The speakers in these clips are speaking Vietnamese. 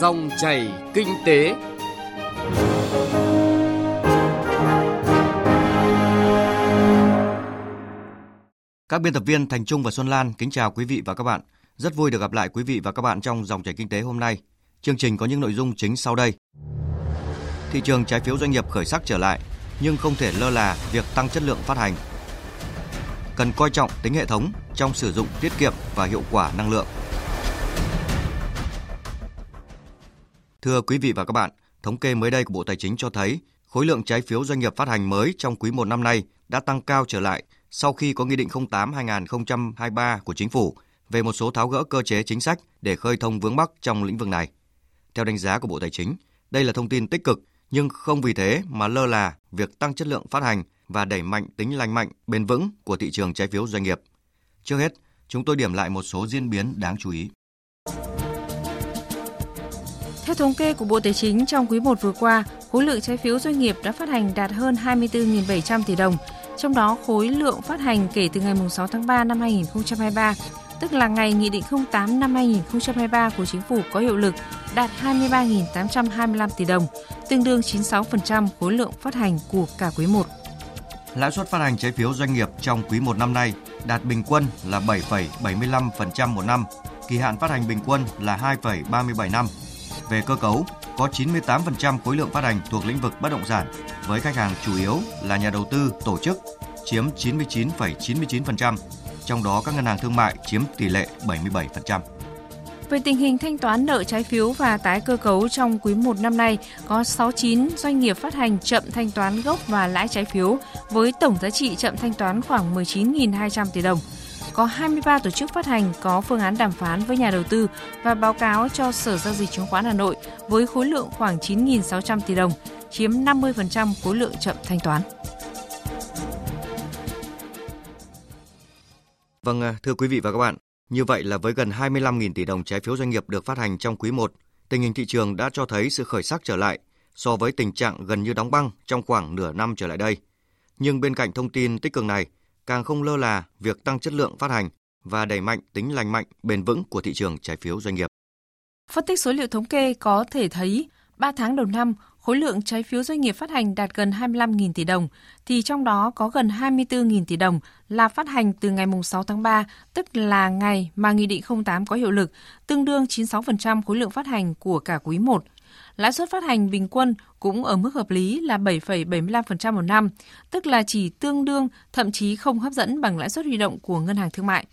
Dòng chảy kinh tế. Các biên tập viên Thành Trung và Xuân Lan kính chào quý vị và các bạn. Rất vui được gặp lại quý vị và các bạn trong dòng chảy kinh tế hôm nay. Chương trình có những nội dung chính sau đây. Thị trường trái phiếu doanh nghiệp khởi sắc trở lại, nhưng không thể lơ là việc tăng chất lượng phát hành. Cần coi trọng tính hệ thống trong sử dụng tiết kiệm và hiệu quả năng lượng. Thưa quý vị và các bạn, thống kê mới đây của Bộ Tài chính cho thấy khối lượng trái phiếu doanh nghiệp phát hành mới trong quý 1 năm nay đã tăng cao trở lại sau khi có Nghị định 08-2023 của Chính phủ về một số tháo gỡ cơ chế chính sách để khơi thông vướng mắc trong lĩnh vực này. Theo đánh giá của Bộ Tài chính, đây là thông tin tích cực nhưng không vì thế mà lơ là việc tăng chất lượng phát hành và đẩy mạnh tính lành mạnh, bền vững của thị trường trái phiếu doanh nghiệp. Trước hết, chúng tôi điểm lại một số diễn biến đáng chú ý. Theo thống kê của Bộ Tài chính, trong quý 1 vừa qua, khối lượng trái phiếu doanh nghiệp đã phát hành đạt hơn 24.700 tỷ đồng, trong đó khối lượng phát hành kể từ ngày 6 tháng 3 năm 2023, tức là ngày Nghị định 08 năm 2023 của Chính phủ có hiệu lực, đạt 23.825 tỷ đồng, tương đương 96% khối lượng phát hành của cả quý 1. Lãi suất phát hành trái phiếu doanh nghiệp trong quý 1 năm nay đạt bình quân là 7,75% một năm, kỳ hạn phát hành bình quân là 2,37 năm. Về cơ cấu, có 98% khối lượng phát hành thuộc lĩnh vực bất động sản, với khách hàng chủ yếu là nhà đầu tư, tổ chức, chiếm 99,99%, trong đó các ngân hàng thương mại chiếm tỷ lệ 77%. Về tình hình thanh toán nợ trái phiếu và tái cơ cấu trong quý 1 năm nay, có 69 doanh nghiệp phát hành chậm thanh toán gốc và lãi trái phiếu với tổng giá trị chậm thanh toán khoảng 19.200 tỷ đồng. Có 23 tổ chức phát hành có phương án đàm phán với nhà đầu tư và báo cáo cho Sở Giao dịch Chứng khoán Hà Nội với khối lượng khoảng 9.600 tỷ đồng, chiếm 50% khối lượng chậm thanh toán. Vâng, à, thưa quý vị và các bạn, như vậy là với gần 25.000 tỷ đồng trái phiếu doanh nghiệp được phát hành trong quý 1, tình hình thị trường đã cho thấy sự khởi sắc trở lại so với tình trạng gần như đóng băng trong khoảng nửa năm trở lại đây. Nhưng bên cạnh thông tin tích cực này, càng không lơ là việc tăng chất lượng phát hành và đẩy mạnh tính lành mạnh, bền vững của thị trường trái phiếu doanh nghiệp. Phân tích số liệu thống kê có thể thấy 3 tháng đầu năm, khối lượng trái phiếu doanh nghiệp phát hành đạt gần 25.000 tỷ đồng, thì trong đó có gần 24.000 tỷ đồng là phát hành từ ngày 6 tháng 3, tức là ngày mà Nghị định 08 có hiệu lực, tương đương 96% khối lượng phát hành của cả quý 1. Lãi suất phát hành bình quân cũng ở mức hợp lý là 7,75% một năm, tức là chỉ tương đương, thậm chí không hấp dẫn bằng lãi suất huy động của ngân hàng thương mại.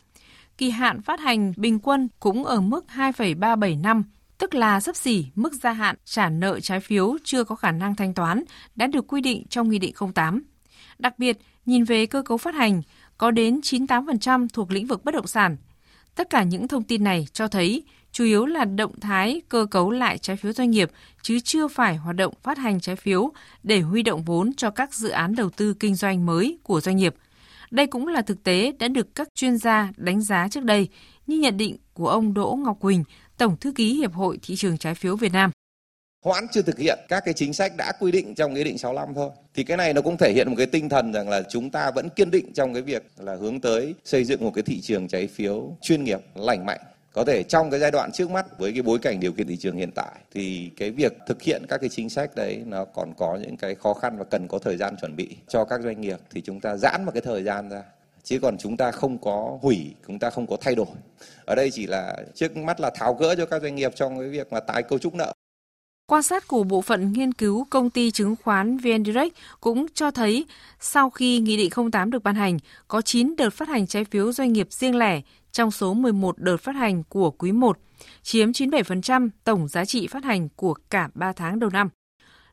Kỳ hạn phát hành bình quân cũng ở mức 2,37 năm, tức là sấp xỉ mức gia hạn trả nợ trái phiếu chưa có khả năng thanh toán đã được quy định trong Nghị định 08. Đặc biệt, nhìn về cơ cấu phát hành, có đến 98% thuộc lĩnh vực bất động sản. Tất cả những thông tin này cho thấy chủ yếu là động thái cơ cấu lại trái phiếu doanh nghiệp chứ chưa phải hoạt động phát hành trái phiếu để huy động vốn cho các dự án đầu tư kinh doanh mới của doanh nghiệp. Đây cũng là thực tế đã được các chuyên gia đánh giá trước đây, như nhận định của ông Đỗ Ngọc Quỳnh, Tổng thư ký Hiệp hội Thị trường trái phiếu Việt Nam hoãn chưa thực hiện các cái chính sách đã quy định trong nghị định 65 thôi. Thì cái này nó cũng thể hiện một cái tinh thần rằng là chúng ta vẫn kiên định trong cái việc là hướng tới xây dựng một cái thị trường trái phiếu chuyên nghiệp, lành mạnh. Có thể trong cái giai đoạn trước mắt với cái bối cảnh điều kiện thị trường hiện tại thì cái việc thực hiện các cái chính sách đấy nó còn có những cái khó khăn và cần có thời gian chuẩn bị cho các doanh nghiệp thì chúng ta giãn một cái thời gian ra. Chứ còn chúng ta không có hủy chúng ta không có thay đổi. Ở đây chỉ là trước mắt là tháo gỡ cho các doanh nghiệp trong cái việc mà tái cấu trúc nợ. Quan sát của bộ phận nghiên cứu công ty chứng khoán VN Direct cũng cho thấy sau khi Nghị định 08 được ban hành, có 9 đợt phát hành trái phiếu doanh nghiệp riêng lẻ trong số 11 đợt phát hành của quý 1, chiếm 97% tổng giá trị phát hành của cả 3 tháng đầu năm.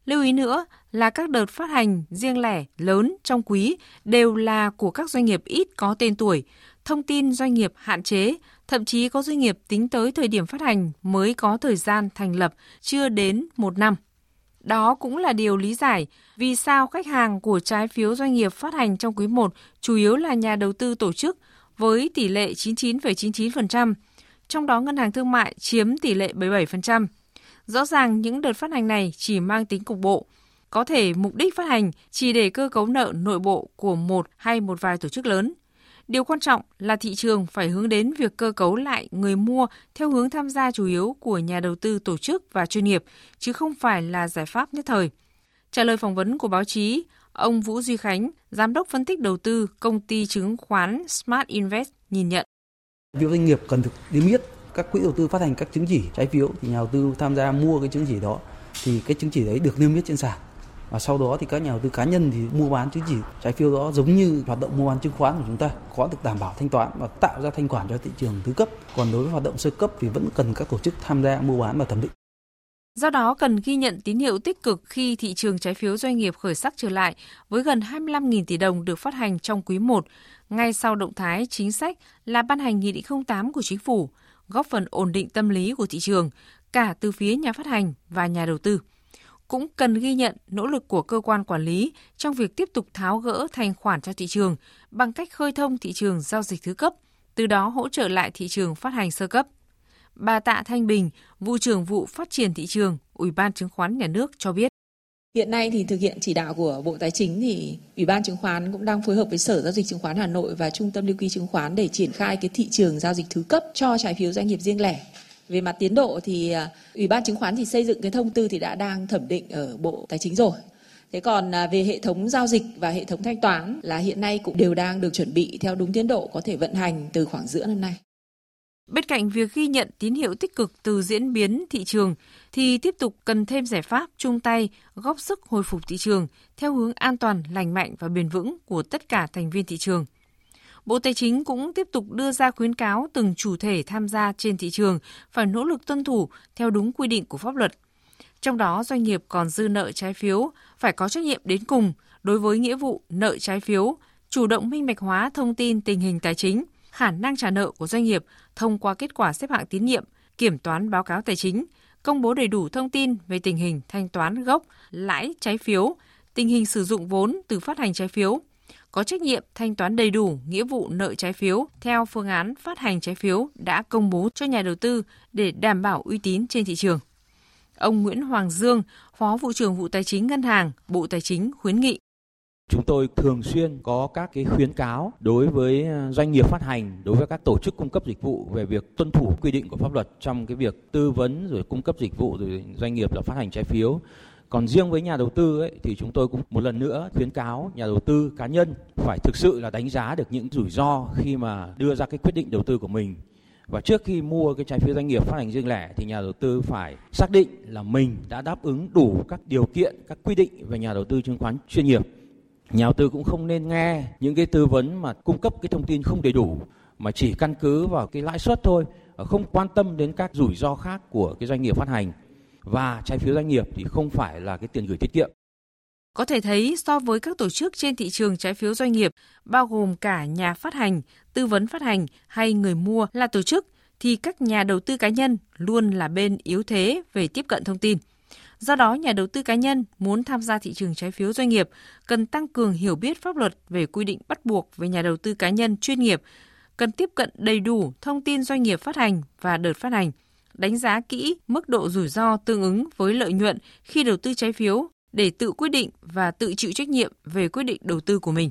Lưu ý nữa là các đợt phát hành riêng lẻ lớn trong quý đều là của các doanh nghiệp ít có tên tuổi, thông tin doanh nghiệp hạn chế, thậm chí có doanh nghiệp tính tới thời điểm phát hành mới có thời gian thành lập chưa đến một năm. Đó cũng là điều lý giải vì sao khách hàng của trái phiếu doanh nghiệp phát hành trong quý 1 chủ yếu là nhà đầu tư tổ chức với tỷ lệ 99,99%, trong đó ngân hàng thương mại chiếm tỷ lệ 77%. Rõ ràng những đợt phát hành này chỉ mang tính cục bộ, có thể mục đích phát hành chỉ để cơ cấu nợ nội bộ của một hay một vài tổ chức lớn. Điều quan trọng là thị trường phải hướng đến việc cơ cấu lại người mua theo hướng tham gia chủ yếu của nhà đầu tư tổ chức và chuyên nghiệp, chứ không phải là giải pháp nhất thời. Trả lời phỏng vấn của báo chí, ông Vũ Duy Khánh, giám đốc phân tích đầu tư công ty chứng khoán Smart Invest nhìn nhận. Việc doanh nghiệp cần thực niêm yết các quỹ đầu tư phát hành các chứng chỉ trái phiếu thì nhà đầu tư tham gia mua cái chứng chỉ đó thì cái chứng chỉ đấy được niêm yết trên sàn. Và sau đó thì các nhà đầu tư cá nhân thì mua bán chứng chỉ trái phiếu đó giống như hoạt động mua bán chứng khoán của chúng ta. Có được đảm bảo thanh toán và tạo ra thanh khoản cho thị trường thứ cấp. Còn đối với hoạt động sơ cấp thì vẫn cần các tổ chức tham gia mua bán và thẩm định. Do đó, cần ghi nhận tín hiệu tích cực khi thị trường trái phiếu doanh nghiệp khởi sắc trở lại với gần 25.000 tỷ đồng được phát hành trong quý 1, ngay sau động thái chính sách là ban hành Nghị định 08 của Chính phủ, góp phần ổn định tâm lý của thị trường, cả từ phía nhà phát hành và nhà đầu tư. Cũng cần ghi nhận nỗ lực của cơ quan quản lý trong việc tiếp tục tháo gỡ thành khoản cho thị trường bằng cách khơi thông thị trường giao dịch thứ cấp, từ đó hỗ trợ lại thị trường phát hành sơ cấp. Bà Tạ Thanh Bình, vụ trưởng vụ phát triển thị trường, Ủy ban chứng khoán nhà nước cho biết. Hiện nay thì thực hiện chỉ đạo của Bộ Tài chính thì Ủy ban chứng khoán cũng đang phối hợp với Sở giao dịch chứng khoán Hà Nội và Trung tâm lưu ký chứng khoán để triển khai cái thị trường giao dịch thứ cấp cho trái phiếu doanh nghiệp riêng lẻ. Về mặt tiến độ thì à, Ủy ban chứng khoán thì xây dựng cái thông tư thì đã đang thẩm định ở Bộ Tài chính rồi. Thế còn à, về hệ thống giao dịch và hệ thống thanh toán là hiện nay cũng đều đang được chuẩn bị theo đúng tiến độ có thể vận hành từ khoảng giữa năm nay. Bên cạnh việc ghi nhận tín hiệu tích cực từ diễn biến thị trường, thì tiếp tục cần thêm giải pháp chung tay góp sức hồi phục thị trường theo hướng an toàn, lành mạnh và bền vững của tất cả thành viên thị trường. Bộ Tài chính cũng tiếp tục đưa ra khuyến cáo từng chủ thể tham gia trên thị trường phải nỗ lực tuân thủ theo đúng quy định của pháp luật. Trong đó, doanh nghiệp còn dư nợ trái phiếu phải có trách nhiệm đến cùng đối với nghĩa vụ nợ trái phiếu, chủ động minh bạch hóa thông tin tình hình tài chính, khả năng trả nợ của doanh nghiệp thông qua kết quả xếp hạng tín nhiệm, kiểm toán báo cáo tài chính, công bố đầy đủ thông tin về tình hình thanh toán gốc, lãi trái phiếu, tình hình sử dụng vốn từ phát hành trái phiếu, có trách nhiệm thanh toán đầy đủ nghĩa vụ nợ trái phiếu theo phương án phát hành trái phiếu đã công bố cho nhà đầu tư để đảm bảo uy tín trên thị trường. Ông Nguyễn Hoàng Dương, Phó vụ trưởng vụ Tài chính Ngân hàng, Bộ Tài chính khuyến nghị Chúng tôi thường xuyên có các cái khuyến cáo đối với ờ, doanh nghiệp phát hành, đối với các tổ chức cung cấp dịch vụ về việc tuân thủ quy định của pháp luật trong cái việc tư vấn rồi cung cấp dịch vụ rồi doanh nghiệp là phát hành trái phiếu. Còn riêng với nhà đầu tư ấy, thì chúng tôi cũng một lần nữa khuyến cáo nhà đầu tư cá nhân phải thực sự là đánh giá được những rủi ro khi mà đưa ra cái quyết định đầu tư của mình. Và trước khi mua cái trái phiếu doanh nghiệp phát hành riêng lẻ thì nhà đầu tư phải xác định là mình đã đáp ứng đủ các điều kiện, các quy định về nhà đầu tư chứng khoán chuyên nghiệp nhà đầu tư cũng không nên nghe những cái tư vấn mà cung cấp cái thông tin không đầy đủ mà chỉ căn cứ vào cái lãi suất thôi không quan tâm đến các rủi ro khác của cái doanh nghiệp phát hành và trái phiếu doanh nghiệp thì không phải là cái tiền gửi tiết kiệm có thể thấy so với các tổ chức trên thị trường trái phiếu doanh nghiệp, bao gồm cả nhà phát hành, tư vấn phát hành hay người mua là tổ chức, thì các nhà đầu tư cá nhân luôn là bên yếu thế về tiếp cận thông tin. Do đó, nhà đầu tư cá nhân muốn tham gia thị trường trái phiếu doanh nghiệp cần tăng cường hiểu biết pháp luật về quy định bắt buộc về nhà đầu tư cá nhân chuyên nghiệp, cần tiếp cận đầy đủ thông tin doanh nghiệp phát hành và đợt phát hành, đánh giá kỹ mức độ rủi ro tương ứng với lợi nhuận khi đầu tư trái phiếu để tự quyết định và tự chịu trách nhiệm về quyết định đầu tư của mình.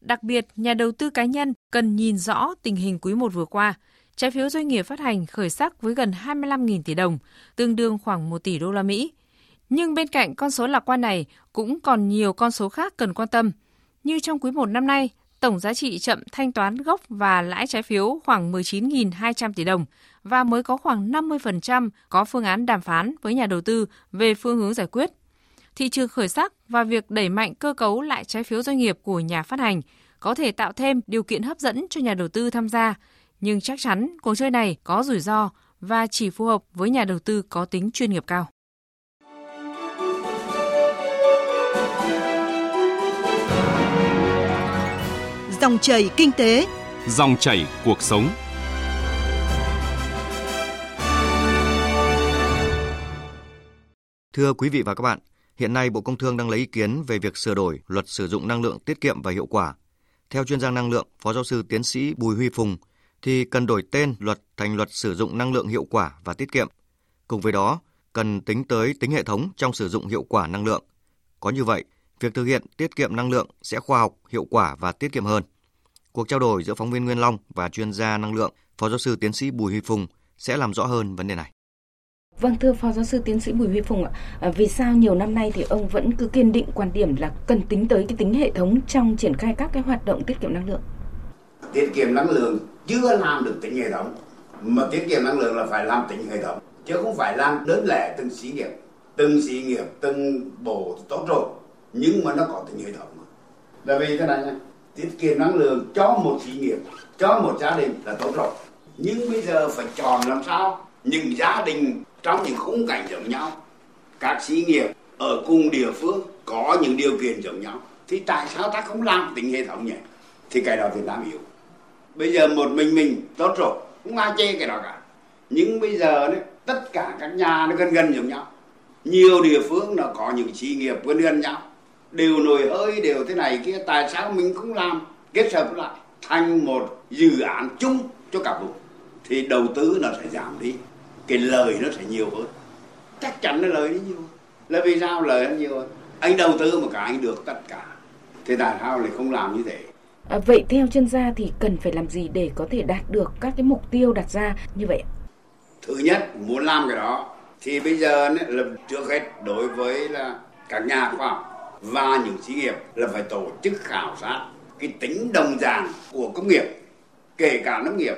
Đặc biệt, nhà đầu tư cá nhân cần nhìn rõ tình hình quý 1 vừa qua. Trái phiếu doanh nghiệp phát hành khởi sắc với gần 25.000 tỷ đồng, tương đương khoảng 1 tỷ đô la Mỹ. Nhưng bên cạnh con số lạc quan này cũng còn nhiều con số khác cần quan tâm. Như trong quý 1 năm nay, tổng giá trị chậm thanh toán gốc và lãi trái phiếu khoảng 19.200 tỷ đồng và mới có khoảng 50% có phương án đàm phán với nhà đầu tư về phương hướng giải quyết. Thị trường khởi sắc và việc đẩy mạnh cơ cấu lại trái phiếu doanh nghiệp của nhà phát hành có thể tạo thêm điều kiện hấp dẫn cho nhà đầu tư tham gia, nhưng chắc chắn cuộc chơi này có rủi ro và chỉ phù hợp với nhà đầu tư có tính chuyên nghiệp cao. Dòng chảy kinh tế, dòng chảy cuộc sống. Thưa quý vị và các bạn, hiện nay Bộ Công Thương đang lấy ý kiến về việc sửa đổi luật sử dụng năng lượng tiết kiệm và hiệu quả. Theo chuyên gia năng lượng, Phó giáo sư tiến sĩ Bùi Huy Phùng, thì cần đổi tên luật thành luật sử dụng năng lượng hiệu quả và tiết kiệm. Cùng với đó, cần tính tới tính hệ thống trong sử dụng hiệu quả năng lượng. Có như vậy, việc thực hiện tiết kiệm năng lượng sẽ khoa học, hiệu quả và tiết kiệm hơn. Cuộc trao đổi giữa phóng viên Nguyên Long và chuyên gia năng lượng Phó giáo sư tiến sĩ Bùi Huy Phùng sẽ làm rõ hơn vấn đề này. Vâng thưa Phó giáo sư tiến sĩ Bùi Huy Phùng ạ, à, vì sao nhiều năm nay thì ông vẫn cứ kiên định quan điểm là cần tính tới cái tính hệ thống trong triển khai các cái hoạt động tiết kiệm năng lượng? Tiết kiệm năng lượng chưa làm được tính hệ thống, mà tiết kiệm năng lượng là phải làm tính hệ thống, chứ không phải làm đơn lẻ từng xí nghiệp, từng xí nghiệp, từng bộ tốt rồi, nhưng mà nó có tính hệ thống. Là vì thế này nha, tiết kiệm năng lượng cho một xí nghiệp, cho một gia đình là tốt rồi, nhưng bây giờ phải chọn làm sao? Những gia đình trong những khung cảnh giống nhau các xí nghiệp ở cùng địa phương có những điều kiện giống nhau thì tại sao ta không làm tính hệ thống nhỉ? Thì cái đó Việt Nam yếu. Bây giờ một mình mình tốt rồi không ai chê cái đó cả. Nhưng bây giờ đấy, tất cả các nhà nó gần gần giống nhau. Nhiều địa phương nó có những xí nghiệp gần gần nhau đều nổi hơi đều thế này kia tại sao mình không làm? Kết hợp lại thành một dự án chung cho cả vùng. Thì đầu tư nó sẽ giảm đi cái lời nó sẽ nhiều hơn. Chắc chắn là lời nó nhiều là vì sao lời nó nhiều hơn? Anh đầu tư một cái anh được tất cả. Thế tại sao lại không làm như thế? À, vậy theo chuyên gia thì cần phải làm gì để có thể đạt được các cái mục tiêu đặt ra như vậy thứ nhất muốn làm cái đó. Thì bây giờ là trước hết đối với là các nhà khoa học và những xí nghiệp là phải tổ chức khảo sát cái tính đồng dạng của công nghiệp, kể cả nông nghiệp,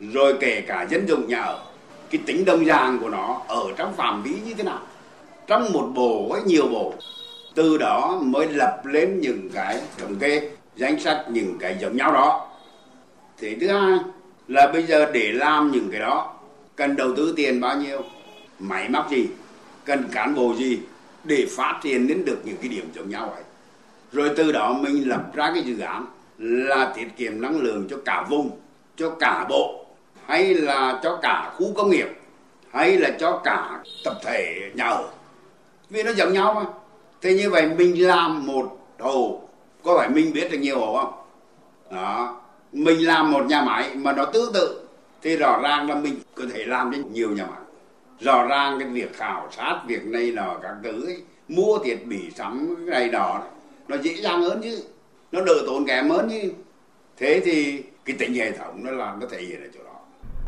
rồi kể cả dân dụng nhà ở. Cái tính đồng dạng của nó ở trong phạm vi như thế nào? Trong một bộ hay nhiều bộ? Từ đó mới lập lên những cái thống kê, danh sách những cái giống nhau đó. Thế thứ hai là bây giờ để làm những cái đó, cần đầu tư tiền bao nhiêu? Máy móc gì? Cần cán bộ gì? Để phát triển đến được những cái điểm giống nhau ấy. Rồi từ đó mình lập ra cái dự án là tiết kiệm năng lượng cho cả vùng, cho cả bộ, hay là cho cả khu công nghiệp, hay là cho cả tập thể nhà ở. Vì nó giống nhau mà. Thế như vậy mình làm một hồ có phải mình biết được nhiều hồ không? Đó. Mình làm một nhà máy mà nó tương tự, thì rõ ràng là mình có thể làm đến nhiều nhà máy rõ ràng cái việc khảo sát việc này nọ các thứ ấy, mua thiết bị sắm cái này đó nó dễ dàng hơn chứ nó đỡ tốn kém hơn chứ thế thì cái tính hệ thống nó làm nó thể hiện ở chỗ đó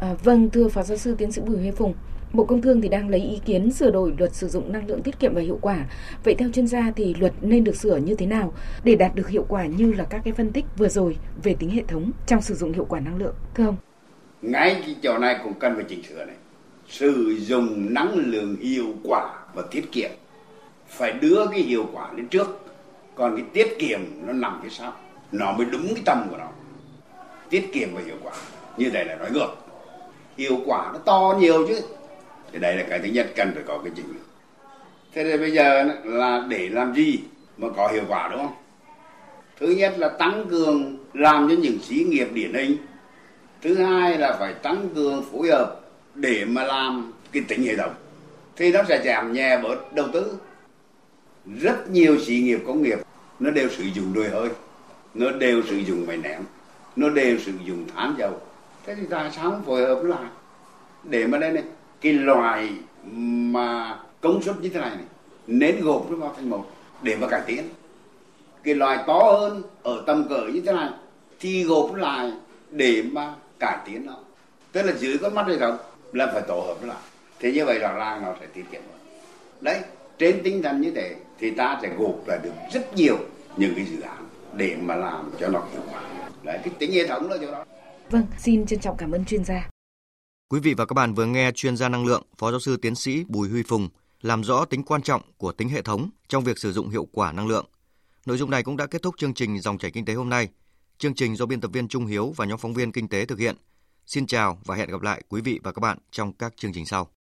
À, vâng, thưa Phó Giáo sư Tiến sĩ Bùi Huy Phùng, Bộ Công Thương thì đang lấy ý kiến sửa đổi luật sử dụng năng lượng tiết kiệm và hiệu quả. Vậy theo chuyên gia thì luật nên được sửa như thế nào để đạt được hiệu quả như là các cái phân tích vừa rồi về tính hệ thống trong sử dụng hiệu quả năng lượng, thưa ông? Ngay cái chỗ này cũng cần phải chỉnh sửa này. Sử dụng năng lượng hiệu quả và tiết kiệm phải đưa cái hiệu quả lên trước. Còn cái tiết kiệm nó nằm phía sau. Nó mới đúng cái tâm của nó. Tiết kiệm và hiệu quả. Như đây là nói ngược hiệu quả nó to nhiều chứ thì đây là cái thứ nhất cần phải có cái chỉnh thế thì bây giờ là để làm gì mà có hiệu quả đúng không thứ nhất là tăng cường làm cho những xí nghiệp điển hình thứ hai là phải tăng cường phối hợp để mà làm cái tính hệ thống. Thì nó sẽ giảm nhẹ bớt đầu tư. Rất nhiều xí nghiệp công nghiệp nó đều sử dụng đồi hơi nó đều sử dụng máy nén, nó đều sử dụng than dầu. Thế thì tại sao không phối hợp lại? Để mà đây này cái loại mà công suất như thế này, này nên gộp nó vào thành một để mà cải tiến. Cái loại to hơn ở tầm cỡ như thế này thì gộp lại để mà cải tiến nó. Tức là dưới con mắt này đâu là phải tổ hợp nó lại thế như vậy rõ ràng nó sẽ tiết kiệm hơn đấy trên tinh thần như thế thì ta sẽ gộp lại được rất nhiều những cái dự án để mà làm cho nó hiệu quả đấy cái tính hệ thống đó chỗ đó Vâng, xin trân trọng cảm ơn chuyên gia. Quý vị và các bạn vừa nghe chuyên gia năng lượng, Phó giáo sư tiến sĩ Bùi Huy Phùng làm rõ tính quan trọng của tính hệ thống trong việc sử dụng hiệu quả năng lượng. Nội dung này cũng đã kết thúc chương trình Dòng chảy kinh tế hôm nay. Chương trình do biên tập viên Trung Hiếu và nhóm phóng viên kinh tế thực hiện. Xin chào và hẹn gặp lại quý vị và các bạn trong các chương trình sau.